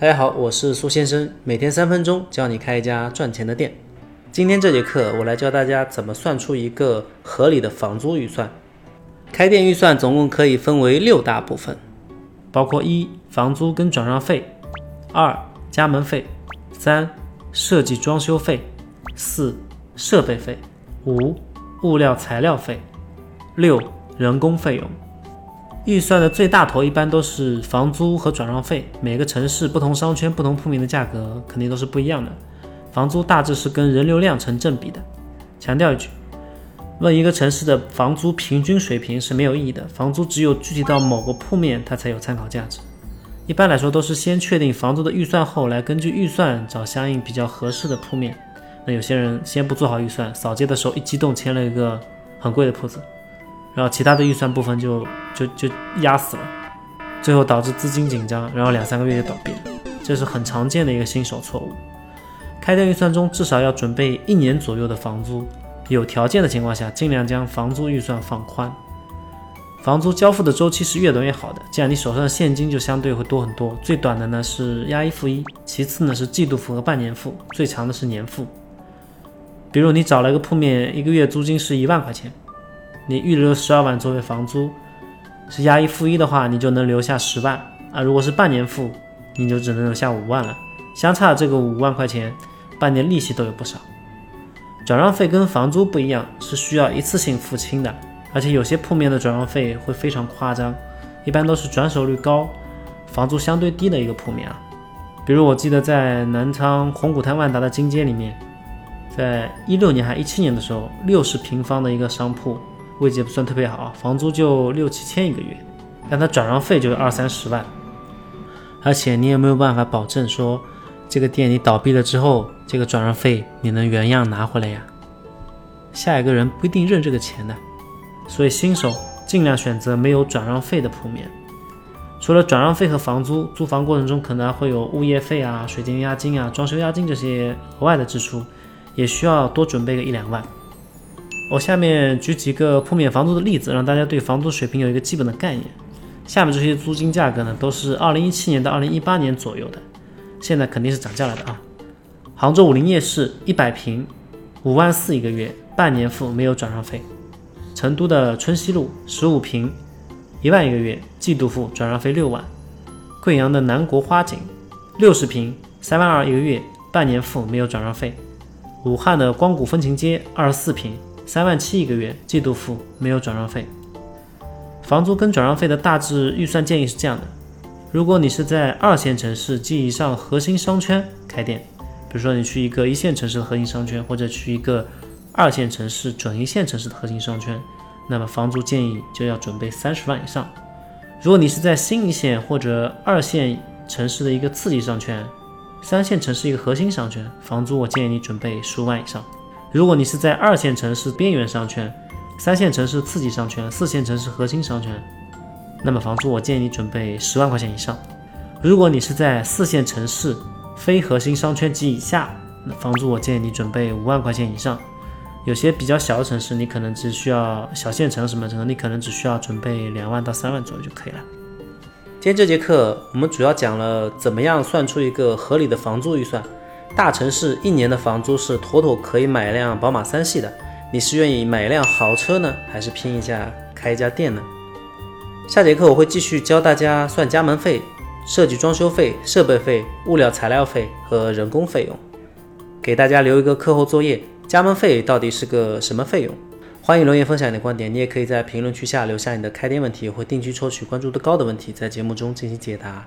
大家好，我是苏先生，每天三分钟教你开一家赚钱的店。今天这节课我来教大家怎么算出一个合理的房租预算。开店预算总共可以分为六大部分，包括一房租跟转让费，二加盟费，三设计装修费，四设备费，五物料材料费，六人工费用。预算的最大头一般都是房租和转让费，每个城市、不同商圈、不同铺面的价格肯定都是不一样的。房租大致是跟人流量成正比的。强调一句，问一个城市的房租平均水平是没有意义的，房租只有具体到某个铺面，它才有参考价值。一般来说，都是先确定房租的预算后，来根据预算找相应比较合适的铺面。那有些人先不做好预算，扫街的时候一激动签了一个很贵的铺子。然后其他的预算部分就就就压死了，最后导致资金紧张，然后两三个月就倒闭了，这是很常见的一个新手错误。开店预算中至少要准备一年左右的房租，有条件的情况下尽量将房租预算放宽。房租交付的周期是越短越好的，这样你手上的现金就相对会多很多。最短的呢是押一付一，其次呢是季度付和半年付，最长的是年付。比如你找了一个铺面，一个月租金是一万块钱。你预留十二万作为房租，是押一付一的话，你就能留下十万啊。如果是半年付，你就只能留下五万了。相差这个五万块钱，半年利息都有不少。转让费跟房租不一样，是需要一次性付清的，而且有些铺面的转让费会非常夸张，一般都是转手率高、房租相对低的一个铺面啊。比如我记得在南昌红谷滩万达的金街里面，在一六年还一七年的时候，六十平方的一个商铺。位置也不算特别好，房租就六七千一个月，但它转让费就是二三十万，而且你也没有办法保证说这个店你倒闭了之后，这个转让费你能原样拿回来呀？下一个人不一定认这个钱的，所以新手尽量选择没有转让费的铺面。除了转让费和房租，租房过程中可能还会有物业费啊、水电押金啊、装修押金这些额外的支出，也需要多准备个一两万。我下面举几个铺面房租的例子，让大家对房租水平有一个基本的概念。下面这些租金价格呢，都是二零一七年到二零一八年左右的，现在肯定是涨价了的啊。杭州武林夜市一百平，五万四一个月，半年付没有转让费。成都的春熙路十五平，一万一个月，季度付，转让费六万。贵阳的南国花景六十平，三万二一个月，半年付没有转让费。武汉的光谷风情街二十四平。三万七一个月，季度付，没有转让费。房租跟转让费的大致预算建议是这样的：如果你是在二线城市及以上核心商圈开店，比如说你去一个一线城市的核心商圈，或者去一个二线城市、准一线城市的核心商圈，那么房租建议就要准备三十万以上。如果你是在新一线或者二线城市的一个次级商圈，三线城市一个核心商圈，房租我建议你准备十五万以上。如果你是在二线城市边缘商圈、三线城市次级商圈、四线城市核心商圈，那么房租我建议你准备十万块钱以上。如果你是在四线城市非核心商圈及以下，那房租我建议你准备五万块钱以上。有些比较小的城市，你可能只需要小县城什么城，你可能只需要准备两万到三万左右就可以了。今天这节课我们主要讲了怎么样算出一个合理的房租预算。大城市一年的房租是妥妥可以买一辆宝马三系的。你是愿意买一辆豪车呢，还是拼一下开一家店呢？下节课我会继续教大家算加盟费、设计装修费、设备费、物料材料费和人工费用，给大家留一个课后作业：加盟费到底是个什么费用？欢迎留言分享你的观点，你也可以在评论区下留下你的开店问题，会定期抽取关注度高的问题，在节目中进行解答。